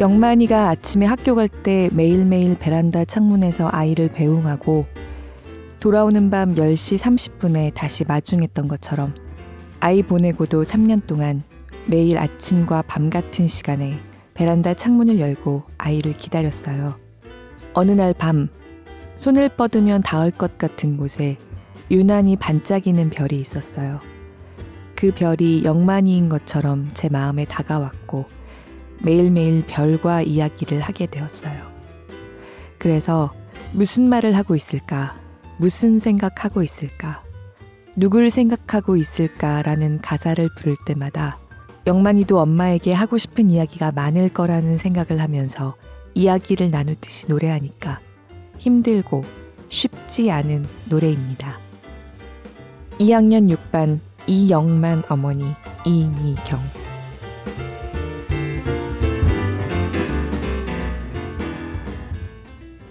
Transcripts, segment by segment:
영만이가 아침에 학교 갈 때 매일매일 베란다 창문에서 아이를 배웅하고 돌아오는 밤 10시 30분에 다시 마중했던 것처럼 아이 보내고도 3년 동안 매일 아침과 밤 같은 시간에 베란다 창문을 열고 아이를 기다렸어요. 어느 날 밤, 손을 뻗으면 닿을 것 같은 곳에 유난히 반짝이는 별이 있었어요. 그 별이 영만이인 것처럼 제 마음에 다가왔고 매일매일 별과 이야기를 하게 되었어요. 그래서 무슨 말을 하고 있을까? 무슨 생각하고 있을까? 누굴 생각하고 있을까라는 가사를 부를 때마다 영만이도 엄마에게 하고 싶은 이야기가 많을 거라는 생각을 하면서 이야기를 나누듯이 노래하니까 힘들고 쉽지 않은 노래입니다. 2학년 6반 이영만 어머니 이미경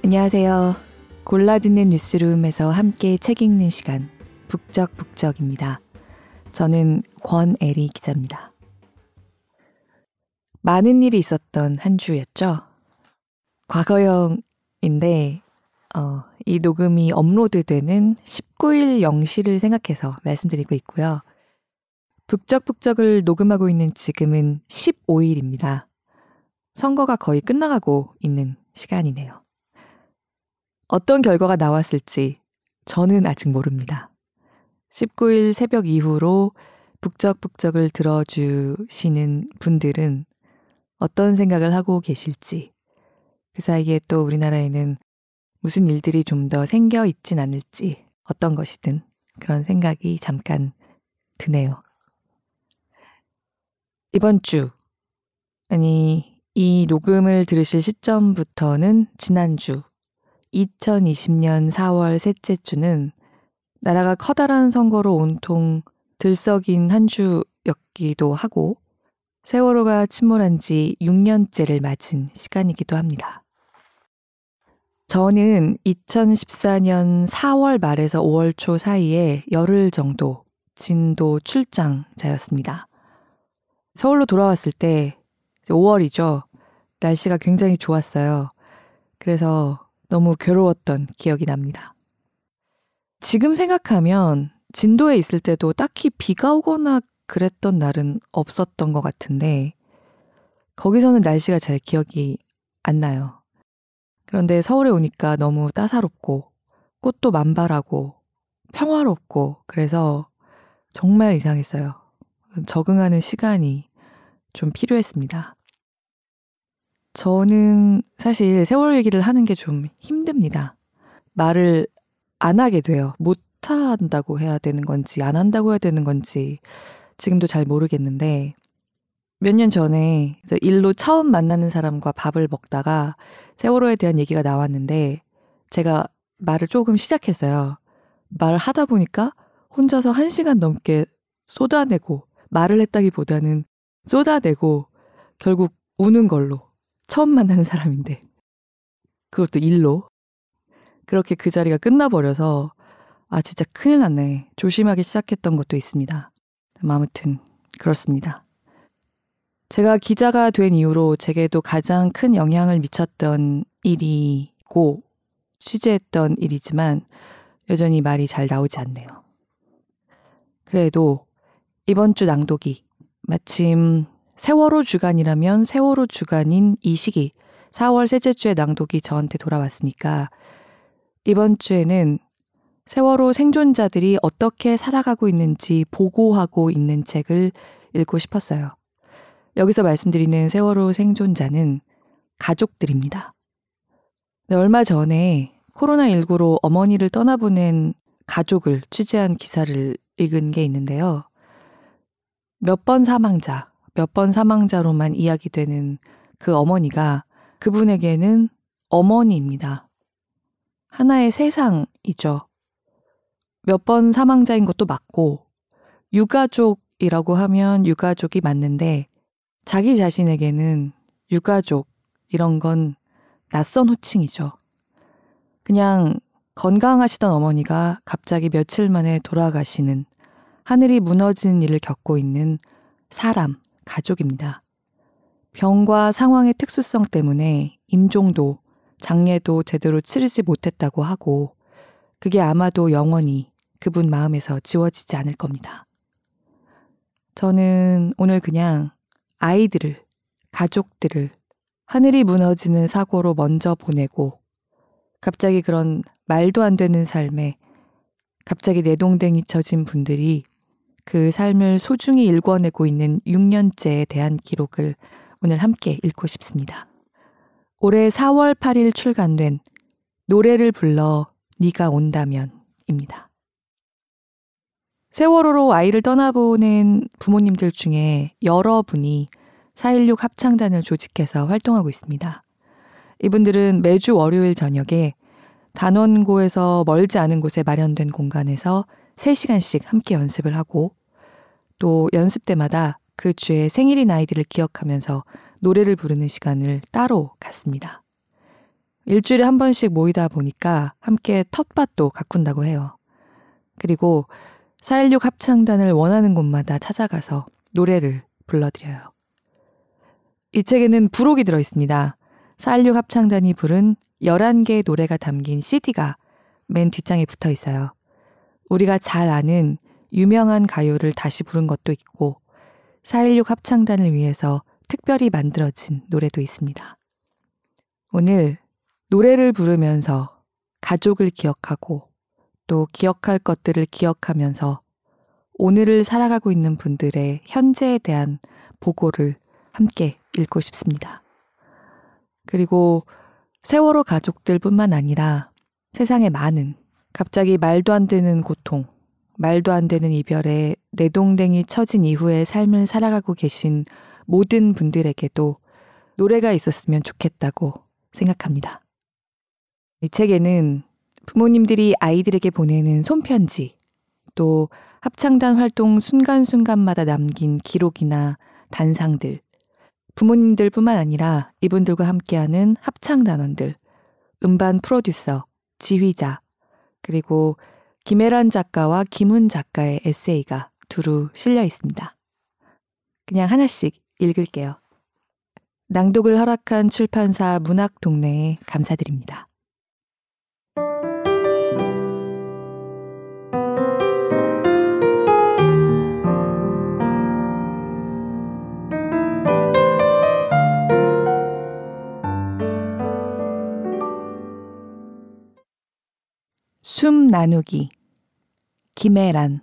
안녕하세요. 골라 듣는 뉴스룸에서 함께 책 읽는 시간 북적북적입니다. 저는 권애리 기자입니다. 많은 일이 있었던 한 주였죠. 과거형인데 어, 이 녹음이 업로드되는 19일 0시를 생각해서 말씀드리고 있고요. 북적북적을 녹음하고 있는 지금은 15일입니다. 선거가 거의 끝나가고 있는 시간이네요. 어떤 결과가 나왔을지 저는 아직 모릅니다. 19일 새벽 이후로 북적북적을 들어주시는 분들은 어떤 생각을 하고 계실지, 그 사이에 또 우리나라에는 무슨 일들이 좀 더 생겨 있진 않을지, 어떤 것이든 그런 생각이 잠깐 드네요. 이번 주, 아니, 이 녹음을 들으실 시점부터는 지난주, 2020년 4월 셋째 주는 나라가 커다란 선거로 온통 들썩인 한 주였기도 하고 세월호가 침몰한 지 6년째를 맞은 시간이기도 합니다. 저는 2014년 4월 말에서 5월 초 사이에 열흘 정도 진도 출장자였습니다. 서울로 돌아왔을 때 5월이죠. 날씨가 굉장히 좋았어요. 그래서 너무 괴로웠던 기억이 납니다. 지금 생각하면 진도에 있을 때도 딱히 비가 오거나 그랬던 날은 없었던 것 같은데, 거기서는 날씨가 잘 기억이 안 나요. 그런데 서울에 오니까 너무 따사롭고, 꽃도 만발하고, 평화롭고, 그래서 정말 이상했어요. 적응하는 시간이 좀 필요했습니다. 저는 사실 세월 얘기를 하는 게 좀 힘듭니다. 말을 안 하게 돼요. 못 한다고 해야 되는 건지, 안 한다고 해야 되는 건지, 지금도 잘 모르겠는데, 몇 년 전에 일로 처음 만나는 사람과 밥을 먹다가 세월호에 대한 얘기가 나왔는데, 제가 말을 조금 시작했어요. 말을 하다 보니까 혼자서 한 시간 넘게 쏟아내고, 말을 했다기보다는 쏟아내고, 결국 우는 걸로. 처음 만나는 사람인데. 그것도 일로. 그렇게 그 자리가 끝나버려서, 아, 진짜 큰일 났네. 조심하기 시작했던 것도 있습니다. 아무튼, 그렇습니다. 제가 기자가 된 이후로 제게도 가장 큰 영향을 미쳤던 일이고, 취재했던 일이지만, 여전히 말이 잘 나오지 않네요. 그래도, 이번 주 낭독이 마침 세월호 주간이라면 세월호 주간인 이 시기 4월 셋째 주에 낭독이 저한테 돌아왔으니까 이번 주에는 세월호 생존자들이 어떻게 살아가고 있는지 보고하고 있는 책을 읽고 싶었어요. 여기서 말씀드리는 세월호 생존자는 가족들입니다. 네, 얼마 전에 코로나19로 어머니를 떠나보낸 가족을 취재한 기사를 읽은 게 있는데요. 몇 번 사망자, 몇 번 사망자로만 이야기되는 그 어머니가 그분에게는 어머니입니다. 하나의 세상이죠. 몇 번 사망자인 것도 맞고, 유가족이라고 하면 유가족이 맞는데, 자기 자신에게는 유가족, 이런 건 낯선 호칭이죠. 그냥 건강하시던 어머니가 갑자기 며칠 만에 돌아가시는 하늘이 무너진 일을 겪고 있는 사람, 가족입니다. 병과 상황의 특수성 때문에 임종도, 장례도 제대로 치르지 못했다고 하고 그게 아마도 영원히 그분 마음에서 지워지지 않을 겁니다. 저는 오늘 그냥 아이들을, 가족들을 하늘이 무너지는 사고로 먼저 보내고 갑자기 그런 말도 안 되는 삶에 갑자기 내동댕이 쳐진 분들이 그 삶을 소중히 일궈내고 있는 6년째에 대한 기록을 오늘 함께 읽고 싶습니다. 올해 4월 8일 출간된 노래를 불러 네가 온다면입니다. 세월호로 아이를 떠나보낸 부모님들 중에 여러분이 4.16 합창단을 조직해서 활동하고 있습니다. 이분들은 매주 월요일 저녁에 단원고에서 멀지 않은 곳에 마련된 공간에서 3시간씩 함께 연습을 하고 또 연습 때마다 그 주의 생일인 아이들을 기억하면서 노래를 부르는 시간을 따로 갖습니다. 일주일에 한 번씩 모이다 보니까 함께 텃밭도 가꾼다고 해요. 그리고 4.16 합창단을 원하는 곳마다 찾아가서 노래를 불러드려요. 이 책에는 부록이 들어 있습니다. 4.16 합창단이 부른 11개의 노래가 담긴 CD가 맨 뒷장에 붙어 있어요. 우리가 잘 아는 유명한 가요를 다시 부른 것도 있고 4.16 합창단을 위해서 특별히 만들어진 노래도 있습니다. 오늘 노래를 부르면서 가족을 기억하고 또 기억할 것들을 기억하면서 오늘을 살아가고 있는 분들의 현재에 대한 보고를 함께 읽고 싶습니다. 그리고 세월호 가족들 뿐만 아니라 세상에 많은 갑자기 말도 안 되는 고통, 말도 안 되는 이별에 내동댕이 처진 이후의 삶을 살아가고 계신 모든 분들에게도 노래가 있었으면 좋겠다고 생각합니다. 이 책에는 부모님들이 아이들에게 보내는 손편지, 또 합창단 활동 순간순간마다 남긴 기록이나 단상들, 부모님들 뿐만 아니라 이분들과 함께하는 합창단원들, 음반 프로듀서, 지휘자, 그리고 김혜란 작가와 김훈 작가의 에세이가 두루 실려 있습니다. 그냥 하나씩 읽을게요. 낭독을 허락한 출판사 문학 동네에 감사드립니다. 숨 나누기 김혜란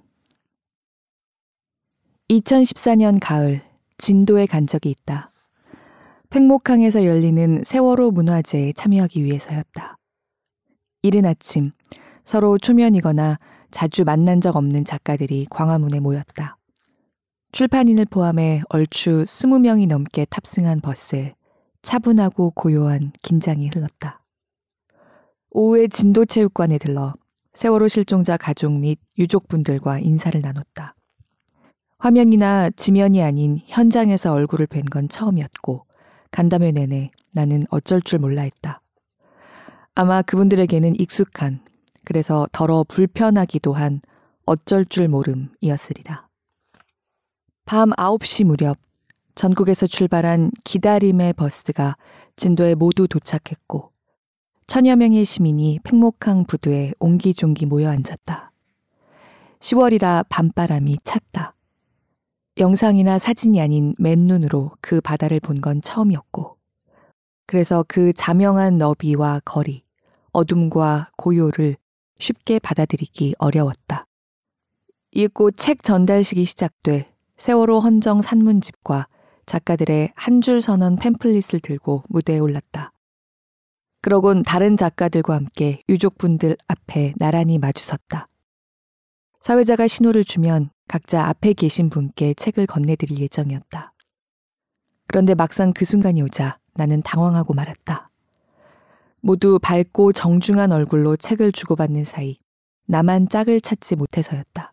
2014년 가을 진도에 간 적이 있다. 팽목항에서 열리는 세월호 문화제에 참여하기 위해서였다. 이른 아침 서로 초면이거나 자주 만난 적 없는 작가들이 광화문에 모였다. 출판인을 포함해 얼추 20명이 넘게 탑승한 버스에 차분하고 고요한 긴장이 흘렀다. 오후에 진도체육관에 들러 세월호 실종자 가족 및 유족분들과 인사를 나눴다. 화면이나 지면이 아닌 현장에서 얼굴을 뵌 건 처음이었고 간담회 내내 나는 어쩔 줄 몰라 했다. 아마 그분들에게는 익숙한 그래서 더러 불편하기도 한 어쩔 줄 모름이었으리라. 밤 9시 무렵 전국에서 출발한 기다림의 버스가 진도에 모두 도착했고 천여 명의 시민이 팽목항 부두에 옹기종기 모여 앉았다. 10월이라 밤바람이 찼다. 영상이나 사진이 아닌 맨눈으로 그 바다를 본 건 처음이었고, 그래서 그 자명한 너비와 거리, 어둠과 고요를 쉽게 받아들이기 어려웠다. 읽고 책 전달식이 시작돼 세월호 헌정 산문집과 작가들의 한 줄 선언 팸플릿을 들고 무대에 올랐다. 그러곤 다른 작가들과 함께 유족분들 앞에 나란히 마주섰다. 사회자가 신호를 주면 각자 앞에 계신 분께 책을 건네드릴 예정이었다. 그런데 막상 그 순간이 오자 나는 당황하고 말았다. 모두 밝고 정중한 얼굴로 책을 주고받는 사이 나만 짝을 찾지 못해서였다.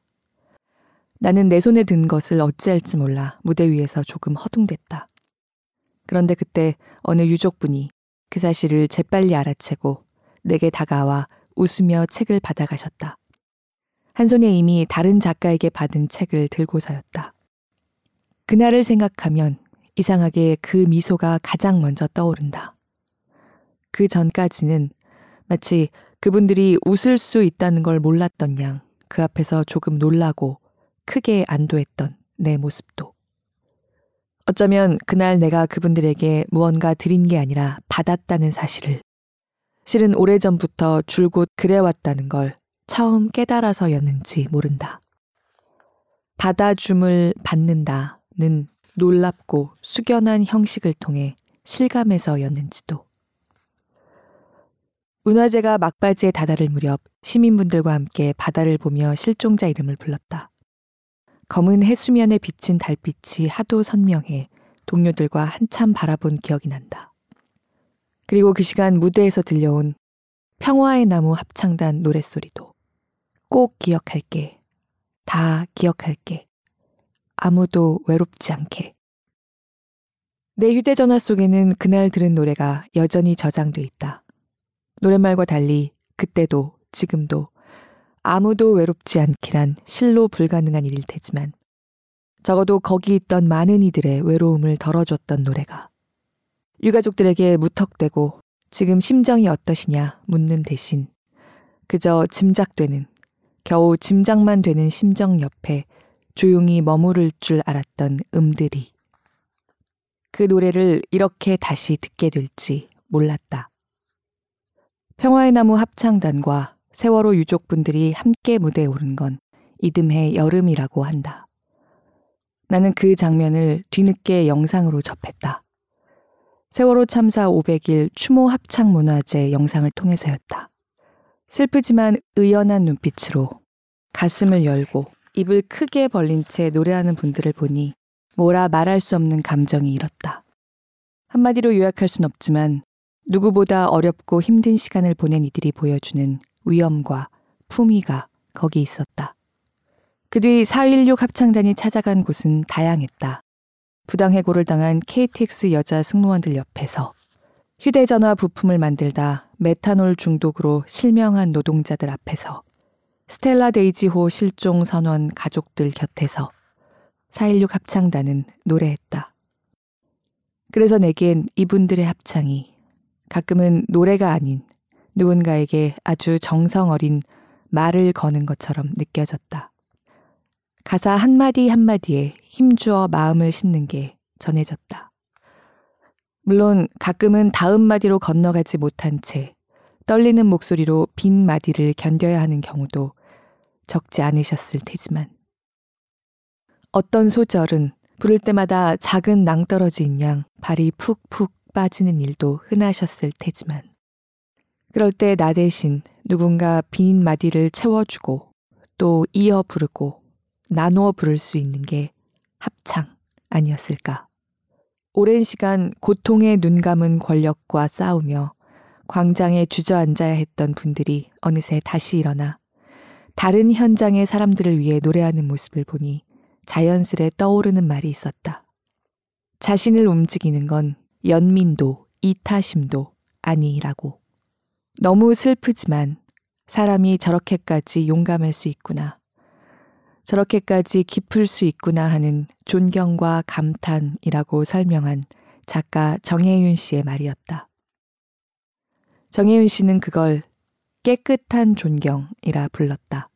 나는 내 손에 든 것을 어찌할지 몰라 무대 위에서 조금 허둥댔다. 그런데 그때 어느 유족분이 그 사실을 재빨리 알아채고 내게 다가와 웃으며 책을 받아가셨다. 한 손에 이미 다른 작가에게 받은 책을 들고서였다. 그날을 생각하면 이상하게 그 미소가 가장 먼저 떠오른다. 그 전까지는 마치 그분들이 웃을 수 있다는 걸 몰랐던 양 그 앞에서 조금 놀라고 크게 안도했던 내 모습도. 어쩌면 그날 내가 그분들에게 무언가 드린 게 아니라 받았다는 사실을 실은 오래전부터 줄곧 그래왔다는 걸 처음 깨달아서였는지 모른다. 받아줌을 받는다는 놀랍고 숙연한 형식을 통해 실감해서였는지도. 문화재가 막바지에 다다를 무렵 시민분들과 함께 바다를 보며 실종자 이름을 불렀다. 검은 해수면에 비친 달빛이 하도 선명해 동료들과 한참 바라본 기억이 난다. 그리고 그 시간 무대에서 들려온 평화의 나무 합창단 노랫소리도 꼭 기억할게. 다 기억할게. 아무도 외롭지 않게. 내 휴대전화 속에는 그날 들은 노래가 여전히 저장돼 있다. 노랫말과 달리 그때도 지금도 아무도 외롭지 않기란 실로 불가능한 일일 테지만 적어도 거기 있던 많은 이들의 외로움을 덜어줬던 노래가 유가족들에게 무턱대고 지금 심정이 어떠시냐 묻는 대신 그저 짐작되는 겨우 짐작만 되는 심정 옆에 조용히 머무를 줄 알았던 음들이 그 노래를 이렇게 다시 듣게 될지 몰랐다. 평화의 나무 합창단과 세월호 유족분들이 함께 무대에 오른 건 이듬해 여름이라고 한다. 나는 그 장면을 뒤늦게 영상으로 접했다. 세월호 참사 500일 추모 합창 문화제 영상을 통해서였다. 슬프지만 의연한 눈빛으로 가슴을 열고 입을 크게 벌린 채 노래하는 분들을 보니 뭐라 말할 수 없는 감정이 일었다. 한마디로 요약할 순 없지만 누구보다 어렵고 힘든 시간을 보낸 이들이 보여주는 위엄과 품위가 거기 있었다. 그 뒤 4.16 합창단이 찾아간 곳은 다양했다. 부당해고를 당한 KTX 여자 승무원들 옆에서 휴대전화 부품을 만들다 메탄올 중독으로 실명한 노동자들 앞에서 스텔라 데이지호 실종 선원 가족들 곁에서 4.16 합창단은 노래했다. 그래서 내겐 이분들의 합창이 가끔은 노래가 아닌 누군가에게 아주 정성 어린 말을 거는 것처럼 느껴졌다. 가사 한마디 한마디에 힘주어 마음을 싣는 게 전해졌다. 물론 가끔은 다음 마디로 건너가지 못한 채 떨리는 목소리로 빈 마디를 견뎌야 하는 경우도 적지 않으셨을 테지만 어떤 소절은 부를 때마다 작은 낭떠러지인 양 발이 푹푹 빠지는 일도 흔하셨을 테지만 그럴 때 나 대신 누군가 빈 마디를 채워주고 또 이어 부르고 나누어 부를 수 있는 게 합창 아니었을까. 오랜 시간 고통에 눈 감은 권력과 싸우며 광장에 주저앉아야 했던 분들이 어느새 다시 일어나 다른 현장의 사람들을 위해 노래하는 모습을 보니 자연스레 떠오르는 말이 있었다. 자신을 움직이는 건 연민도 이타심도 아니라고. 너무 슬프지만 사람이 저렇게까지 용감할 수 있구나. 저렇게까지 깊을 수 있구나 하는 존경과 감탄이라고 설명한 작가 정혜윤 씨의 말이었다. 정혜윤 씨는 그걸 깨끗한 존경이라 불렀다.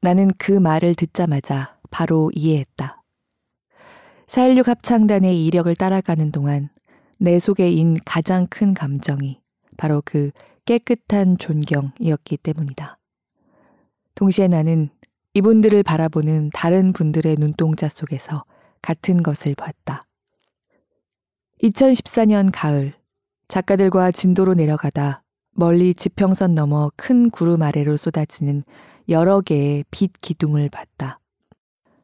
나는 그 말을 듣자마자 바로 이해했다. 4.16 합창단의 이력을 따라가는 동안 내 속에 인 가장 큰 감정이 바로 그 깨끗한 존경이었기 때문이다. 동시에 나는 이분들을 바라보는 다른 분들의 눈동자 속에서 같은 것을 봤다. 2014년 가을, 작가들과 진도로 내려가다 멀리 지평선 넘어 큰 구름 아래로 쏟아지는 여러 개의 빛 기둥을 봤다.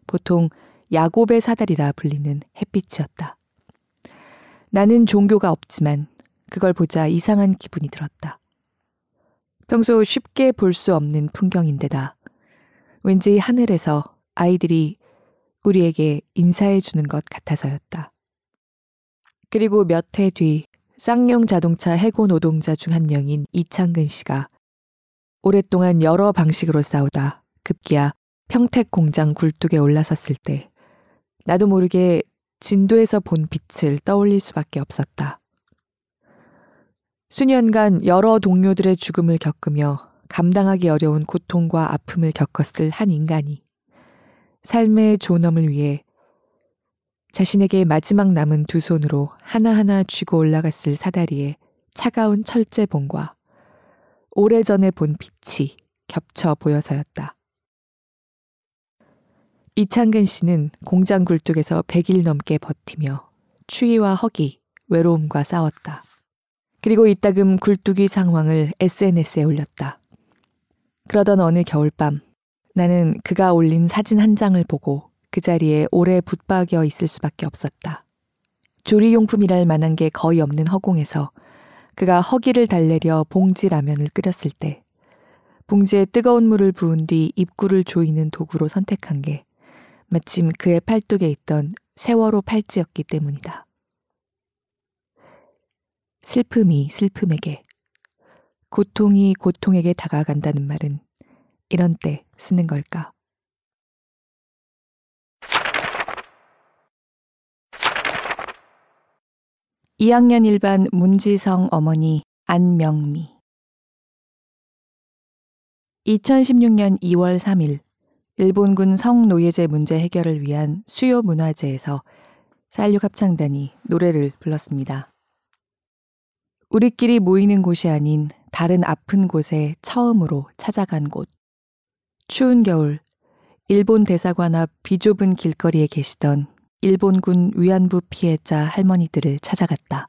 보통 야곱의 사다리라 불리는 햇빛이었다. 나는 종교가 없지만 그걸 보자 이상한 기분이 들었다. 평소 쉽게 볼 수 없는 풍경인데다 왠지 하늘에서 아이들이 우리에게 인사해 주는 것 같아서였다. 그리고 몇 해 뒤 쌍용 자동차 해고 노동자 중 한 명인 이창근 씨가 오랫동안 여러 방식으로 싸우다 급기야 평택 공장 굴뚝에 올라섰을 때 나도 모르게 진도에서 본 빛을 떠올릴 수밖에 없었다. 수년간 여러 동료들의 죽음을 겪으며 감당하기 어려운 고통과 아픔을 겪었을 한 인간이 삶의 존엄을 위해 자신에게 마지막 남은 두 손으로 하나하나 쥐고 올라갔을 사다리에 차가운 철제봉과 오래전에 본 빛이 겹쳐 보여서였다. 이창근 씨는 공장 굴뚝에서 100일 넘게 버티며 추위와 허기, 외로움과 싸웠다. 그리고 이따금 굴뚝이 상황을 SNS에 올렸다. 그러던 어느 겨울밤, 나는 그가 올린 사진 한 장을 보고 그 자리에 오래 붙박여 있을 수밖에 없었다. 조리용품이랄 만한 게 거의 없는 허공에서 그가 허기를 달래려 봉지 라면을 끓였을 때 봉지에 뜨거운 물을 부은 뒤 입구를 조이는 도구로 선택한 게 마침 그의 팔뚝에 있던 세월호 팔찌였기 때문이다. 슬픔이 슬픔에게, 고통이 고통에게 다가간다는 말은 이런 때 쓰는 걸까? 2학년 1반 문지성 어머니 안명미 2016년 2월 3일 일본군 성노예제 문제 해결을 위한 수요 문화제에서 쌀육 합창단이 노래를 불렀습니다. 우리끼리 모이는 곳이 아닌 다른 아픈 곳에 처음으로 찾아간 곳. 추운 겨울, 일본 대사관 앞 비좁은 길거리에 계시던 일본군 위안부 피해자 할머니들을 찾아갔다.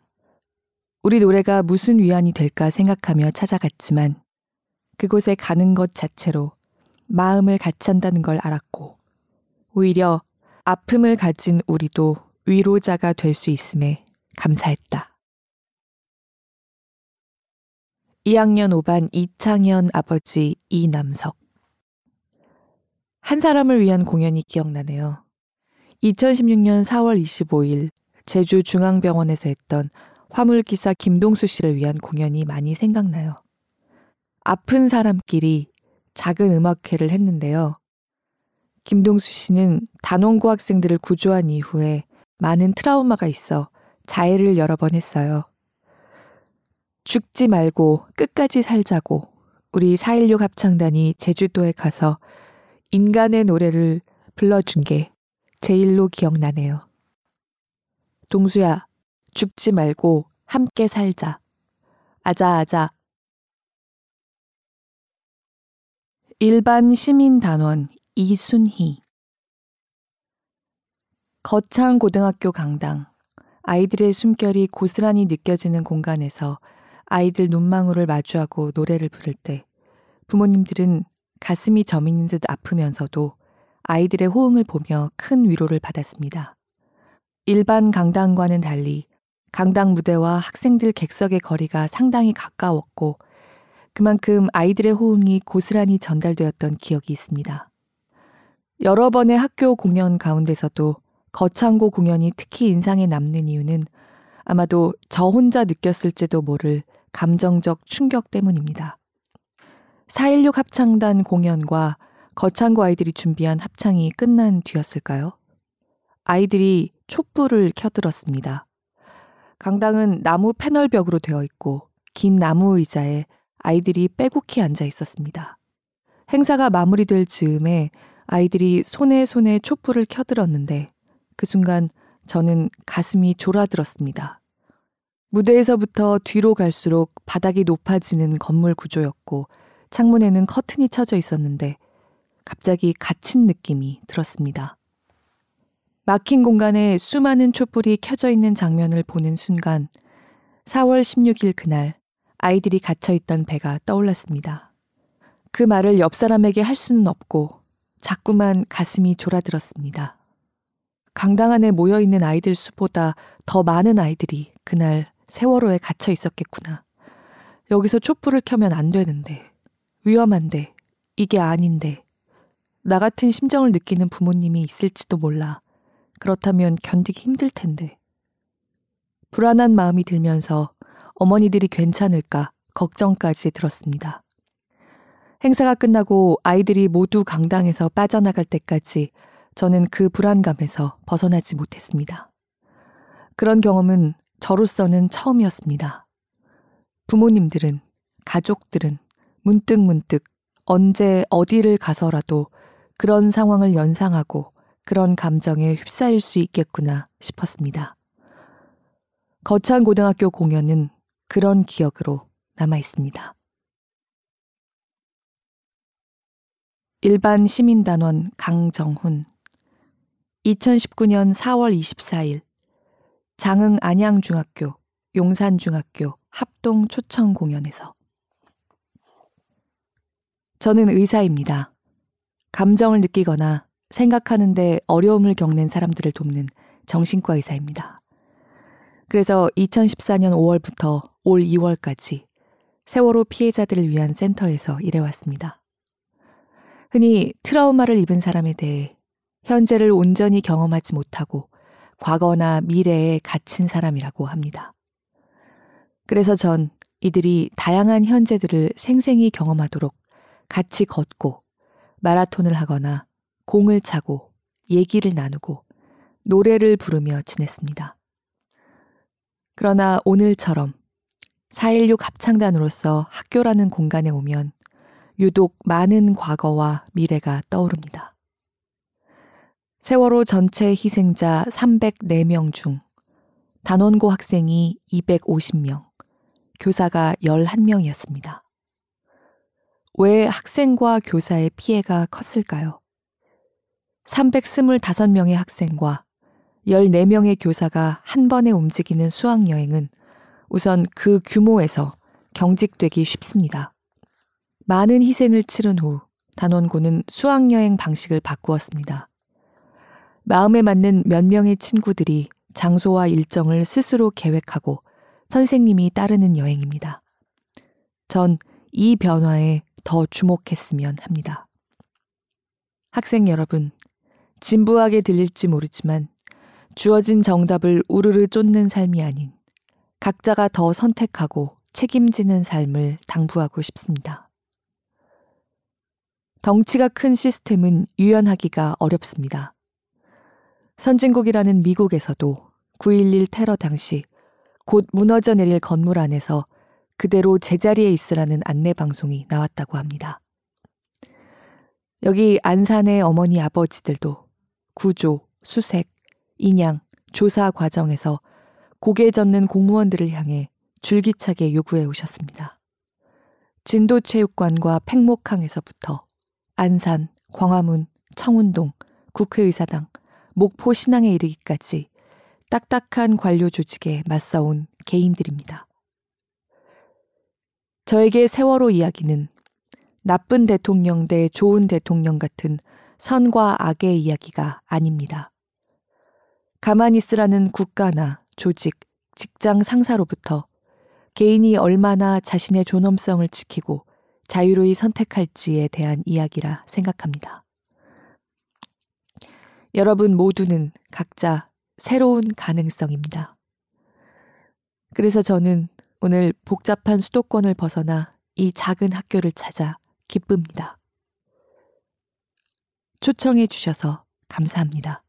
우리 노래가 무슨 위안이 될까 생각하며 찾아갔지만 그곳에 가는 것 자체로 마음을 같이 한다는 걸 알았고 오히려 아픔을 가진 우리도 위로자가 될 수 있음에 감사했다. 2학년 5반 이창현 아버지 이남석 한 사람을 위한 공연이 기억나네요. 2016년 4월 25일 제주 중앙병원에서 했던 화물기사 김동수 씨를 위한 공연이 많이 생각나요. 아픈 사람끼리 작은 음악회를 했는데요. 김동수 씨는 단원고 학생들을 구조한 이후에 많은 트라우마가 있어 자해를 여러 번 했어요. 죽지 말고 끝까지 살자고 우리 4.16 합창단이 제주도에 가서 인간의 노래를 불러준 게 제일로 기억나네요. 동수야, 죽지 말고 함께 살자. 아자아자. 일반 시민단원 이순희. 거창 고등학교 강당. 아이들의 숨결이 고스란히 느껴지는 공간에서 아이들 눈망울을 마주하고 노래를 부를 때 부모님들은 가슴이 저미는 듯 아프면서도 아이들의 호응을 보며 큰 위로를 받았습니다. 일반 강당과는 달리 강당 무대와 학생들 객석의 거리가 상당히 가까웠고 그만큼 아이들의 호응이 고스란히 전달되었던 기억이 있습니다. 여러 번의 학교 공연 가운데서도 거창고 공연이 특히 인상에 남는 이유는 아마도 저 혼자 느꼈을지도 모를 감정적 충격 때문입니다. 4.16 합창단 공연과 거창고 아이들이 준비한 합창이 끝난 뒤였을까요? 아이들이 촛불을 켜들었습니다. 강당은 나무 패널 벽으로 되어 있고 긴 나무 의자에 아이들이 빼곡히 앉아 있었습니다. 행사가 마무리될 즈음에 아이들이 손에 손에 촛불을 켜들었는데 그 순간 저는 가슴이 졸아들었습니다. 무대에서부터 뒤로 갈수록 바닥이 높아지는 건물 구조였고 창문에는 커튼이 쳐져 있었는데 갑자기 갇힌 느낌이 들었습니다. 막힌 공간에 수많은 촛불이 켜져 있는 장면을 보는 순간 4월 16일 그날 아이들이 갇혀 있던 배가 떠올랐습니다. 그 말을 옆 사람에게 할 수는 없고 자꾸만 가슴이 졸아들었습니다. 강당 안에 모여 있는 아이들 수보다 더 많은 아이들이 그날 세월호에 갇혀 있었겠구나. 여기서 촛불을 켜면 안 되는데, 위험한데, 이게 아닌데, 나 같은 심정을 느끼는 부모님이 있을지도 몰라. 그렇다면 견디기 힘들 텐데. 불안한 마음이 들면서 어머니들이 괜찮을까 걱정까지 들었습니다. 행사가 끝나고 아이들이 모두 강당에서 빠져나갈 때까지 저는 그 불안감에서 벗어나지 못했습니다. 그런 경험은 저로서는 처음이었습니다. 부모님들은, 가족들은 문득 문득 언제 어디를 가서라도 그런 상황을 연상하고 그런 감정에 휩싸일 수 있겠구나 싶었습니다. 거창 고등학교 공연은 그런 기억으로 남아 있습니다. 일반 시민단원 강정훈 2019년 4월 24일 장흥 안양중학교 용산중학교 합동 초청 공연에서 저는 의사입니다. 감정을 느끼거나 생각하는데 어려움을 겪는 사람들을 돕는 정신과 의사입니다. 그래서 2014년 5월부터 올 2월까지 세월호 피해자들을 위한 센터에서 일해왔습니다. 흔히 트라우마를 입은 사람에 대해 현재를 온전히 경험하지 못하고 과거나 미래에 갇힌 사람이라고 합니다. 그래서 전 이들이 다양한 현재들을 생생히 경험하도록 같이 걷고 마라톤을 하거나 공을 차고 얘기를 나누고 노래를 부르며 지냈습니다. 그러나 오늘처럼 4.16 합창단으로서 학교라는 공간에 오면 유독 많은 과거와 미래가 떠오릅니다. 세월호 전체 희생자 304명 중 단원고 학생이 250명, 교사가 11명이었습니다. 왜 학생과 교사의 피해가 컸을까요? 325명의 학생과 14명의 교사가 한 번에 움직이는 수학여행은 우선 그 규모에서 경직되기 쉽습니다. 많은 희생을 치른 후 단원고는 수학여행 방식을 바꾸었습니다. 마음에 맞는 몇 명의 친구들이 장소와 일정을 스스로 계획하고 선생님이 따르는 여행입니다. 전 이 변화에 더 주목했으면 합니다. 학생 여러분, 진부하게 들릴지 모르지만 주어진 정답을 우르르 쫓는 삶이 아닌 각자가 더 선택하고 책임지는 삶을 당부하고 싶습니다. 덩치가 큰 시스템은 유연하기가 어렵습니다. 선진국이라는 미국에서도 9.11 테러 당시 곧 무너져 내릴 건물 안에서 그대로 제자리에 있으라는 안내 방송이 나왔다고 합니다. 여기 안산의 어머니 아버지들도 구조, 수색, 인양, 조사 과정에서 고개 젓는 공무원들을 향해 줄기차게 요구해 오셨습니다. 진도체육관과 팽목항에서부터 안산, 광화문, 청운동, 국회의사당, 목포 신앙에 이르기까지 딱딱한 관료 조직에 맞서온 개인들입니다. 저에게 세월호 이야기는 나쁜 대통령 대 좋은 대통령 같은 선과 악의 이야기가 아닙니다. 가만히 있으라는 국가나 조직, 직장 상사로부터 개인이 얼마나 자신의 존엄성을 지키고 자유로이 선택할지에 대한 이야기라 생각합니다. 여러분 모두는 각자 새로운 가능성입니다. 그래서 저는 오늘 복잡한 수도권을 벗어나 이 작은 학교를 찾아 기쁩니다. 초청해 주셔서 감사합니다.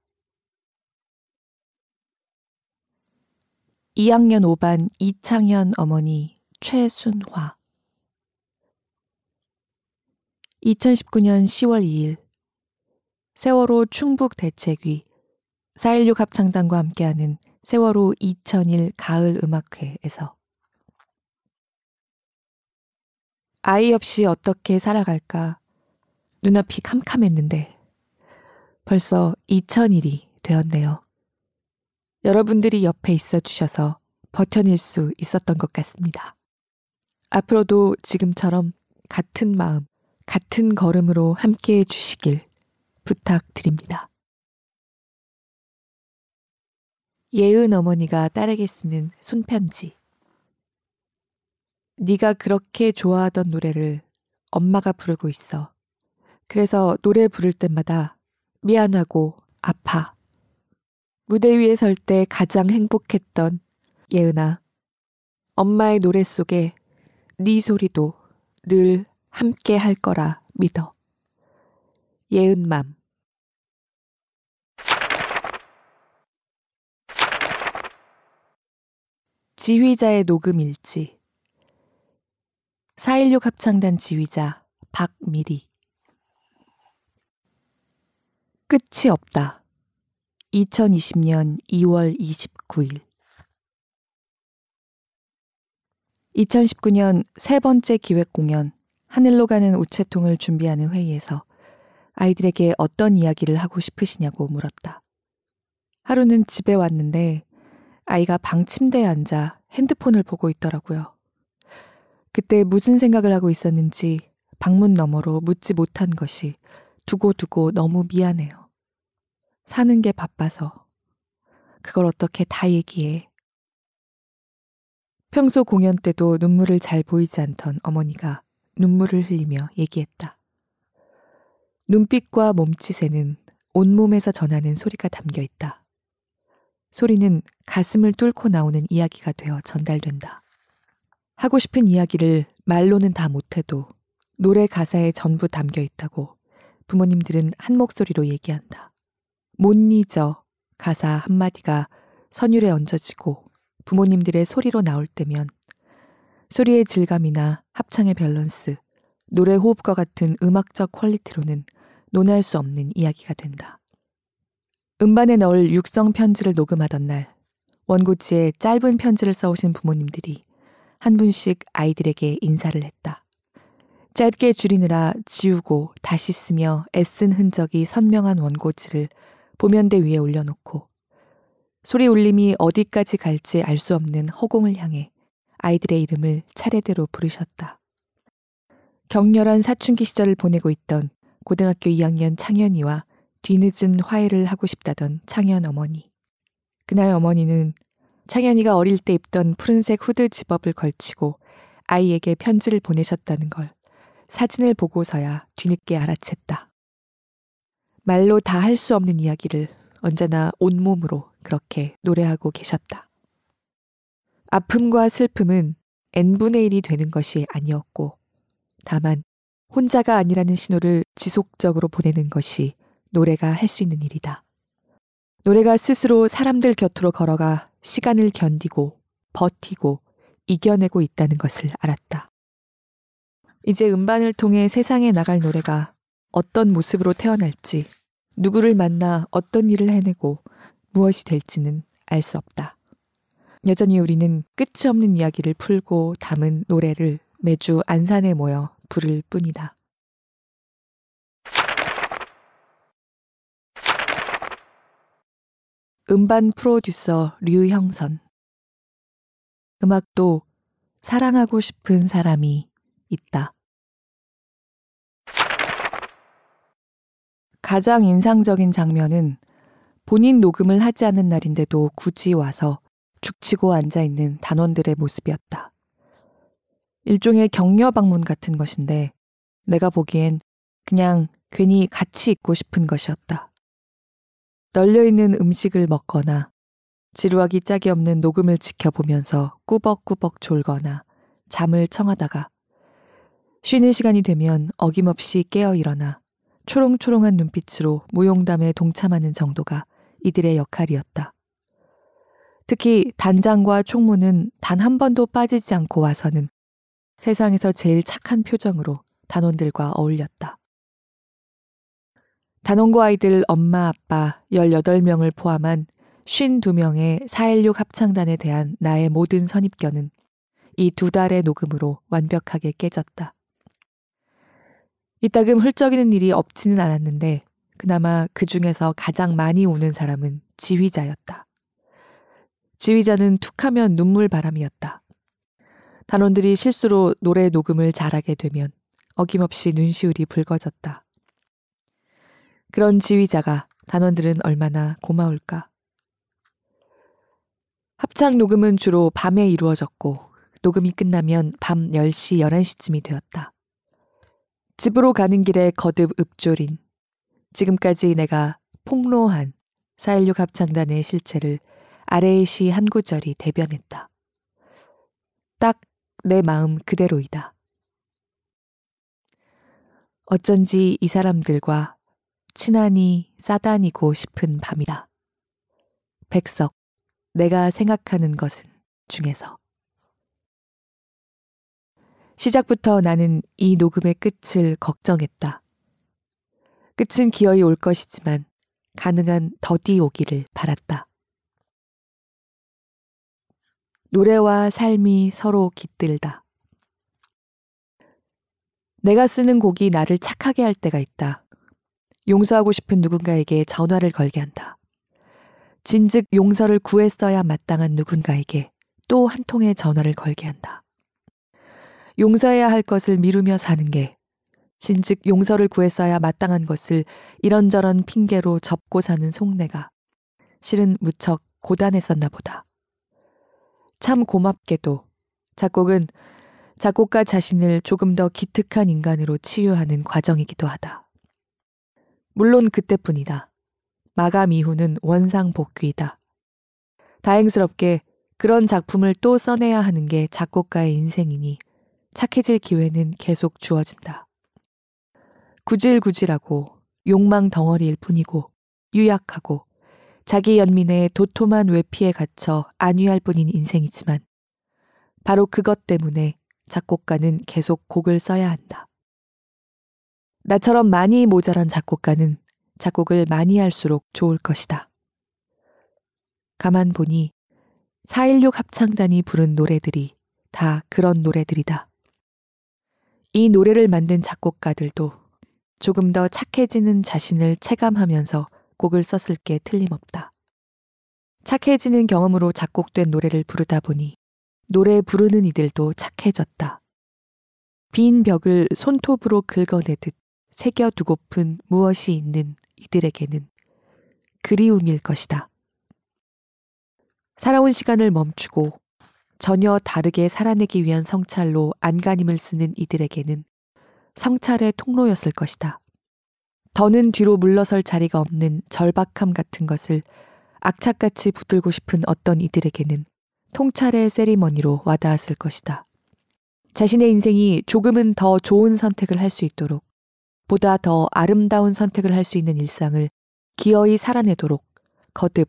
2학년 5반 이창현 어머니 최순화 2019년 10월 2일 세월호 충북 대책위 4.16 합창단과 함께하는 세월호 2001 가을 음악회에서 아이 없이 어떻게 살아갈까 눈앞이 캄캄했는데 벌써 2001이 되었네요. 여러분들이 옆에 있어 주셔서 버텨낼 수 있었던 것 같습니다. 앞으로도 지금처럼 같은 마음, 같은 걸음으로 함께 해 주시길 부탁드립니다. 예은 어머니가 딸에게 쓰는 손편지. 네가 그렇게 좋아하던 노래를 엄마가 부르고 있어. 그래서 노래 부를 때마다 미안하고 아파. 무대 위에 설 때 가장 행복했던 예은아. 엄마의 노래 속에 네 소리도 늘 함께 할 거라 믿어. 예은맘. 지휘자의 녹음 일지 4.16 합창단 지휘자 박미리 끝이 없다. 2020년 2월 29일 2019년 세 번째 기획 공연 하늘로 가는 우체통을 준비하는 회의에서 아이들에게 어떤 이야기를 하고 싶으시냐고 물었다. 하루는 집에 왔는데 아이가 방 침대에 앉아 핸드폰을 보고 있더라고요. 그때 무슨 생각을 하고 있었는지 방문 너머로 묻지 못한 것이 두고두고 너무 미안해요. 사는 게 바빠서. 그걸 어떻게 다 얘기해. 평소 공연 때도 눈물을 잘 보이지 않던 어머니가 눈물을 흘리며 얘기했다. 눈빛과 몸짓에는 온몸에서 전하는 소리가 담겨 있다. 소리는 가슴을 뚫고 나오는 이야기가 되어 전달된다. 하고 싶은 이야기를 말로는 다 못해도 노래 가사에 전부 담겨 있다고 부모님들은 한 목소리로 얘기한다. 못 잊어 가사 한마디가 선율에 얹어지고 부모님들의 소리로 나올 때면 소리의 질감이나 합창의 밸런스, 노래 호흡과 같은 음악적 퀄리티로는 논할 수 없는 이야기가 된다. 음반에 넣을 육성 편지를 녹음하던 날, 원고지에 짧은 편지를 써오신 부모님들이 한 분씩 아이들에게 인사를 했다. 짧게 줄이느라 지우고 다시 쓰며 애쓴 흔적이 선명한 원고지를 보면대 위에 올려놓고 소리 울림이 어디까지 갈지 알 수 없는 허공을 향해 아이들의 이름을 차례대로 부르셨다. 격렬한 사춘기 시절을 보내고 있던 고등학교 2학년 창현이와 뒤늦은 화해를 하고 싶다던 창현 어머니. 그날 어머니는 창현이가 어릴 때 입던 푸른색 후드 집업을 걸치고 아이에게 편지를 보내셨다는 걸 사진을 보고서야 뒤늦게 알아챘다. 말로 다 할 수 없는 이야기를 언제나 온몸으로 그렇게 노래하고 계셨다. 아픔과 슬픔은 n분의 1이 되는 것이 아니었고, 다만 혼자가 아니라는 신호를 지속적으로 보내는 것이 노래가 할 수 있는 일이다. 노래가 스스로 사람들 곁으로 걸어가 시간을 견디고 버티고 이겨내고 있다는 것을 알았다. 이제 음반을 통해 세상에 나갈 노래가 어떤 모습으로 태어날지, 누구를 만나 어떤 일을 해내고 무엇이 될지는 알 수 없다. 여전히 우리는 끝이 없는 이야기를 풀고 담은 노래를 매주 안산에 모여 부를 뿐이다. 음반 프로듀서 류형선 음악도 사랑하고 싶은 사람이 있다. 가장 인상적인 장면은 본인 녹음을 하지 않은 날인데도 굳이 와서 죽치고 앉아 있는 단원들의 모습이었다. 일종의 격려 방문 같은 것인데 내가 보기엔 그냥 괜히 같이 있고 싶은 것이었다. 널려있는 음식을 먹거나 지루하기 짝이 없는 녹음을 지켜보면서 꾸벅꾸벅 졸거나 잠을 청하다가 쉬는 시간이 되면 어김없이 깨어 일어나 초롱초롱한 눈빛으로 무용담에 동참하는 정도가 이들의 역할이었다. 특히 단장과 총무는 단 한 번도 빠지지 않고 와서는 세상에서 제일 착한 표정으로 단원들과 어울렸다. 단원고 아이들 엄마 아빠 18명을 포함한 52명의 4.16 합창단에 대한 나의 모든 선입견은 이 두 달의 녹음으로 완벽하게 깨졌다. 이따금 훌쩍이는 일이 없지는 않았는데 그나마 그 중에서 가장 많이 우는 사람은 지휘자였다. 지휘자는 툭하면 눈물바람이었다. 단원들이 실수로 노래 녹음을 잘하게 되면 어김없이 눈시울이 붉어졌다. 그런 지휘자가 단원들은 얼마나 고마울까. 합창 녹음은 주로 밤에 이루어졌고 녹음이 끝나면 밤 10시, 11시쯤이 되었다. 집으로 가는 길에 거듭 읍조린 지금까지 내가 폭로한 4.16 합창단의 실체를 아래의 시 한 구절이 대변했다. 딱 내 마음 그대로이다. 어쩐지 이 사람들과 친하니 싸다니고 싶은 밤이다. 백석, 내가 생각하는 것은 중에서. 시작부터 나는 이 녹음의 끝을 걱정했다. 끝은 기어이 올 것이지만 가능한 더디 오기를 바랐다. 노래와 삶이 서로 깃들다. 내가 쓰는 곡이 나를 착하게 할 때가 있다. 용서하고 싶은 누군가에게 전화를 걸게 한다. 진즉 용서를 구했어야 마땅한 누군가에게 또 한 통의 전화를 걸게 한다. 용서해야 할 것을 미루며 사는 게 진즉 용서를 구했어야 마땅한 것을 이런저런 핑계로 접고 사는 속내가 실은 무척 고단했었나 보다. 참 고맙게도 작곡은 작곡가 자신을 조금 더 기특한 인간으로 치유하는 과정이기도 하다. 물론 그때뿐이다. 마감 이후는 원상 복귀이다. 다행스럽게 그런 작품을 또 써내야 하는 게 작곡가의 인생이니 착해질 기회는 계속 주어진다. 구질구질하고 욕망 덩어리일 뿐이고 유약하고 자기 연민의 도톰한 외피에 갇혀 안위할 뿐인 인생이지만 바로 그것 때문에 작곡가는 계속 곡을 써야 한다. 나처럼 많이 모자란 작곡가는 작곡을 많이 할수록 좋을 것이다. 가만 보니 416 합창단이 부른 노래들이 다 그런 노래들이다. 이 노래를 만든 작곡가들도 조금 더 착해지는 자신을 체감하면서 곡을 썼을 게 틀림없다. 착해지는 경험으로 작곡된 노래를 부르다 보니 노래 부르는 이들도 착해졌다. 빈 벽을 손톱으로 긁어내듯 새겨두고픈 무엇이 있는 이들에게는 그리움일 것이다. 살아온 시간을 멈추고 전혀 다르게 살아내기 위한 성찰로 안간힘을 쓰는 이들에게는 성찰의 통로였을 것이다. 더는 뒤로 물러설 자리가 없는 절박함 같은 것을 악착같이 붙들고 싶은 어떤 이들에게는 통찰의 세리머니로 와닿았을 것이다. 자신의 인생이 조금은 더 좋은 선택을 할 수 있도록 보다 더 아름다운 선택을 할 수 있는 일상을 기어이 살아내도록 거듭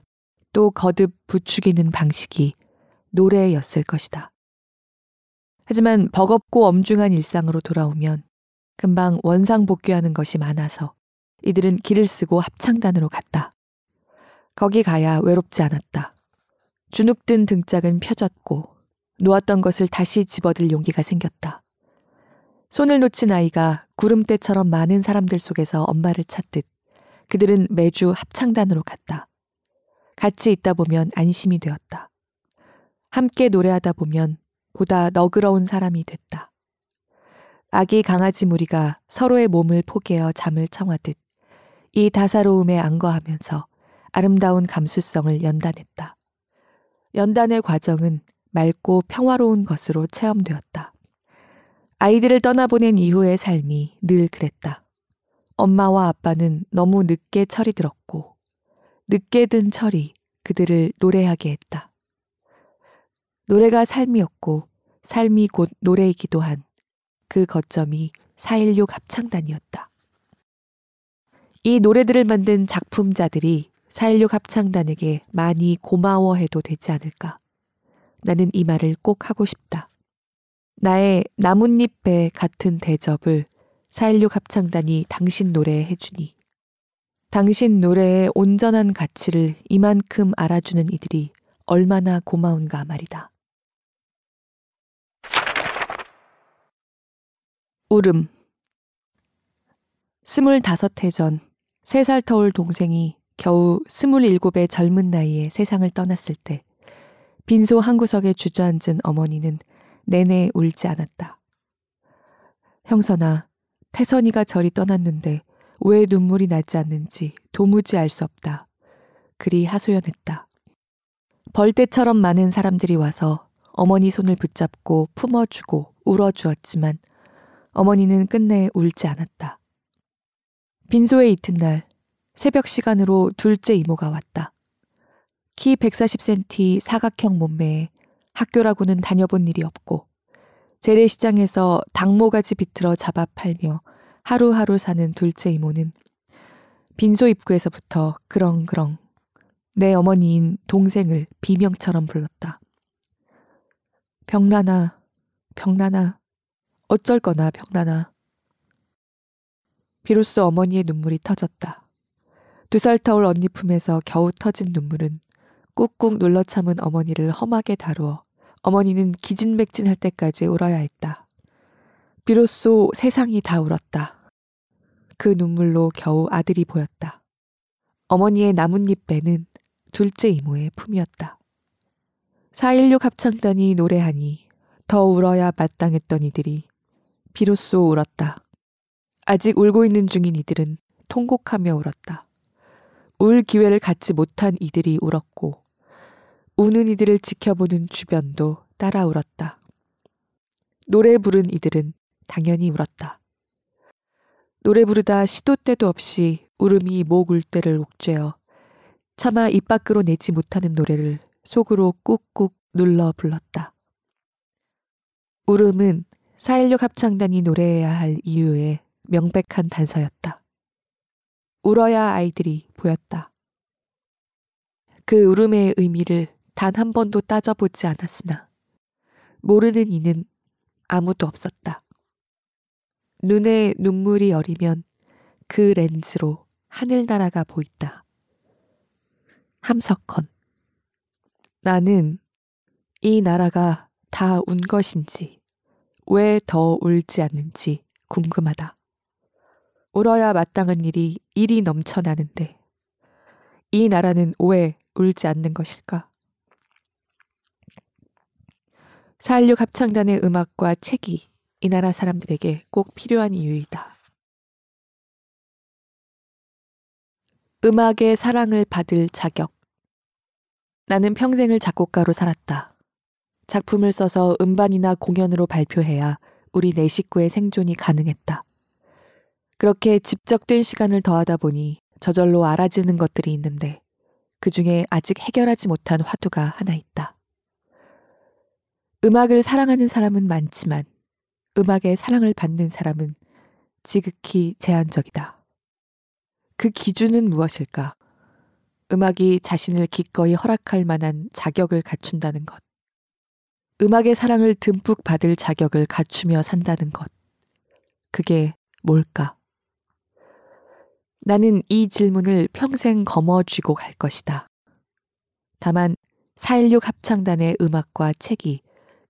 또 거듭 부추기는 방식이 노래였을 것이다. 하지만 버겁고 엄중한 일상으로 돌아오면 금방 원상 복귀하는 것이 많아서 이들은 길을 쓰고 합창단으로 갔다. 거기 가야 외롭지 않았다. 주눅든 등짝은 펴졌고 놓았던 것을 다시 집어들 용기가 생겼다. 손을 놓친 아이가 구름대처럼 많은 사람들 속에서 엄마를 찾듯 그들은 매주 합창단으로 갔다. 같이 있다 보면 안심이 되었다. 함께 노래하다 보면 보다 너그러운 사람이 됐다. 아기 강아지 무리가 서로의 몸을 포개어 잠을 청하듯 이 다사로움에 안거하면서 아름다운 감수성을 연단했다. 연단의 과정은 맑고 평화로운 것으로 체험되었다. 아이들을 떠나보낸 이후의 삶이 늘 그랬다. 엄마와 아빠는 너무 늦게 철이 들었고, 늦게 든 철이 그들을 노래하게 했다. 노래가 삶이었고, 삶이 곧 노래이기도 한 그 거점이 416 합창단이었다. 이 노래들을 만든 작품자들이 416 합창단에게 많이 고마워해도 되지 않을까. 나는 이 말을 꼭 하고 싶다. 나의 나뭇잎배 같은 대접을 416 합창단이 당신 노래에 해주니 당신 노래의 온전한 가치를 이만큼 알아주는 이들이 얼마나 고마운가 말이다. 울음 스물다섯 해 전, 세 살 터울 동생이 겨우 스물일곱의 젊은 나이에 세상을 떠났을 때, 빈소 한 구석에 주저앉은 어머니는 내내 울지 않았다. 형선아, 태선이가 저리 떠났는데 왜 눈물이 나지 않는지 도무지 알 수 없다. 그리 하소연했다. 벌떼처럼 많은 사람들이 와서 어머니 손을 붙잡고 품어주고 울어주었지만 어머니는 끝내 울지 않았다. 빈소의 이튿날 새벽 시간으로 둘째 이모가 왔다. 키 140cm 사각형 몸매에 학교라고는 다녀본 일이 없고 재래시장에서 당모가지 비틀어 잡아 팔며 하루하루 사는 둘째 이모는 빈소 입구에서부터 그렁그렁 내 어머니인 동생을 비명처럼 불렀다. 병란아, 병란아, 어쩔 거나 병란아. 비로소 어머니의 눈물이 터졌다. 두 살 터울 언니 품에서 겨우 터진 눈물은 꾹꾹 눌러 참은 어머니를 험하게 다루어 어머니는 기진맥진할 때까지 울어야 했다. 비로소 세상이 다 울었다. 그 눈물로 겨우 아들이 보였다. 어머니의 나뭇잎배는 둘째 이모의 품이었다. 4.16 합창단이 노래하니 더 울어야 마땅했던 이들이 비로소 울었다. 아직 울고 있는 중인 이들은 통곡하며 울었다. 울 기회를 갖지 못한 이들이 울었고, 우는 이들을 지켜보는 주변도 따라 울었다. 노래 부른 이들은 당연히 울었다. 노래 부르다 시도 때도 없이 울음이 목울 때를 옥죄어 차마 입 밖으로 내지 못하는 노래를 속으로 꾹꾹 눌러 불렀다. 울음은 4.16 합창단이 노래해야 할 이유의 명백한 단서였다. 울어야 아이들이 보였다. 그 울음의 의미를 단 한 번도 따져보지 않았으나 모르는 이는 아무도 없었다. 눈에 눈물이 어리면 그 렌즈로 하늘나라가 보인다. 함석헌. 나는 이 나라가 다 운 것인지, 왜 더 울지 않는지 궁금하다. 울어야 마땅한 일이 일이 넘쳐나는데, 이 나라는 왜 울지 않는 것일까? 4.16 합창단의 음악과 책이 이 나라 사람들에게 꼭 필요한 이유이다. 음악의 사랑을 받을 자격. 나는 평생을 작곡가로 살았다. 작품을 써서 음반이나 공연으로 발표해야 우리 네 식구의 생존이 가능했다. 그렇게 집적된 시간을 더하다 보니 저절로 알아지는 것들이 있는데 그 중에 아직 해결하지 못한 화두가 하나 있다. 음악을 사랑하는 사람은 많지만 음악의 사랑을 받는 사람은 지극히 제한적이다. 그 기준은 무엇일까? 음악이 자신을 기꺼이 허락할 만한 자격을 갖춘다는 것. 음악의 사랑을 듬뿍 받을 자격을 갖추며 산다는 것. 그게 뭘까? 나는 이 질문을 평생 거머쥐고 갈 것이다. 다만 4.16 합창단의 음악과 책이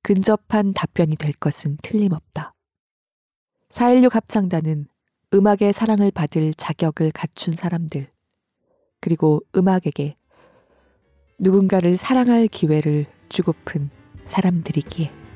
근접한 답변이 될 것은 틀림없다. 4.16 합창단은 음악의 사랑을 받을 자격을 갖춘 사람들, 그리고 음악에게 누군가를 사랑할 기회를 주고픈 사람들이기에.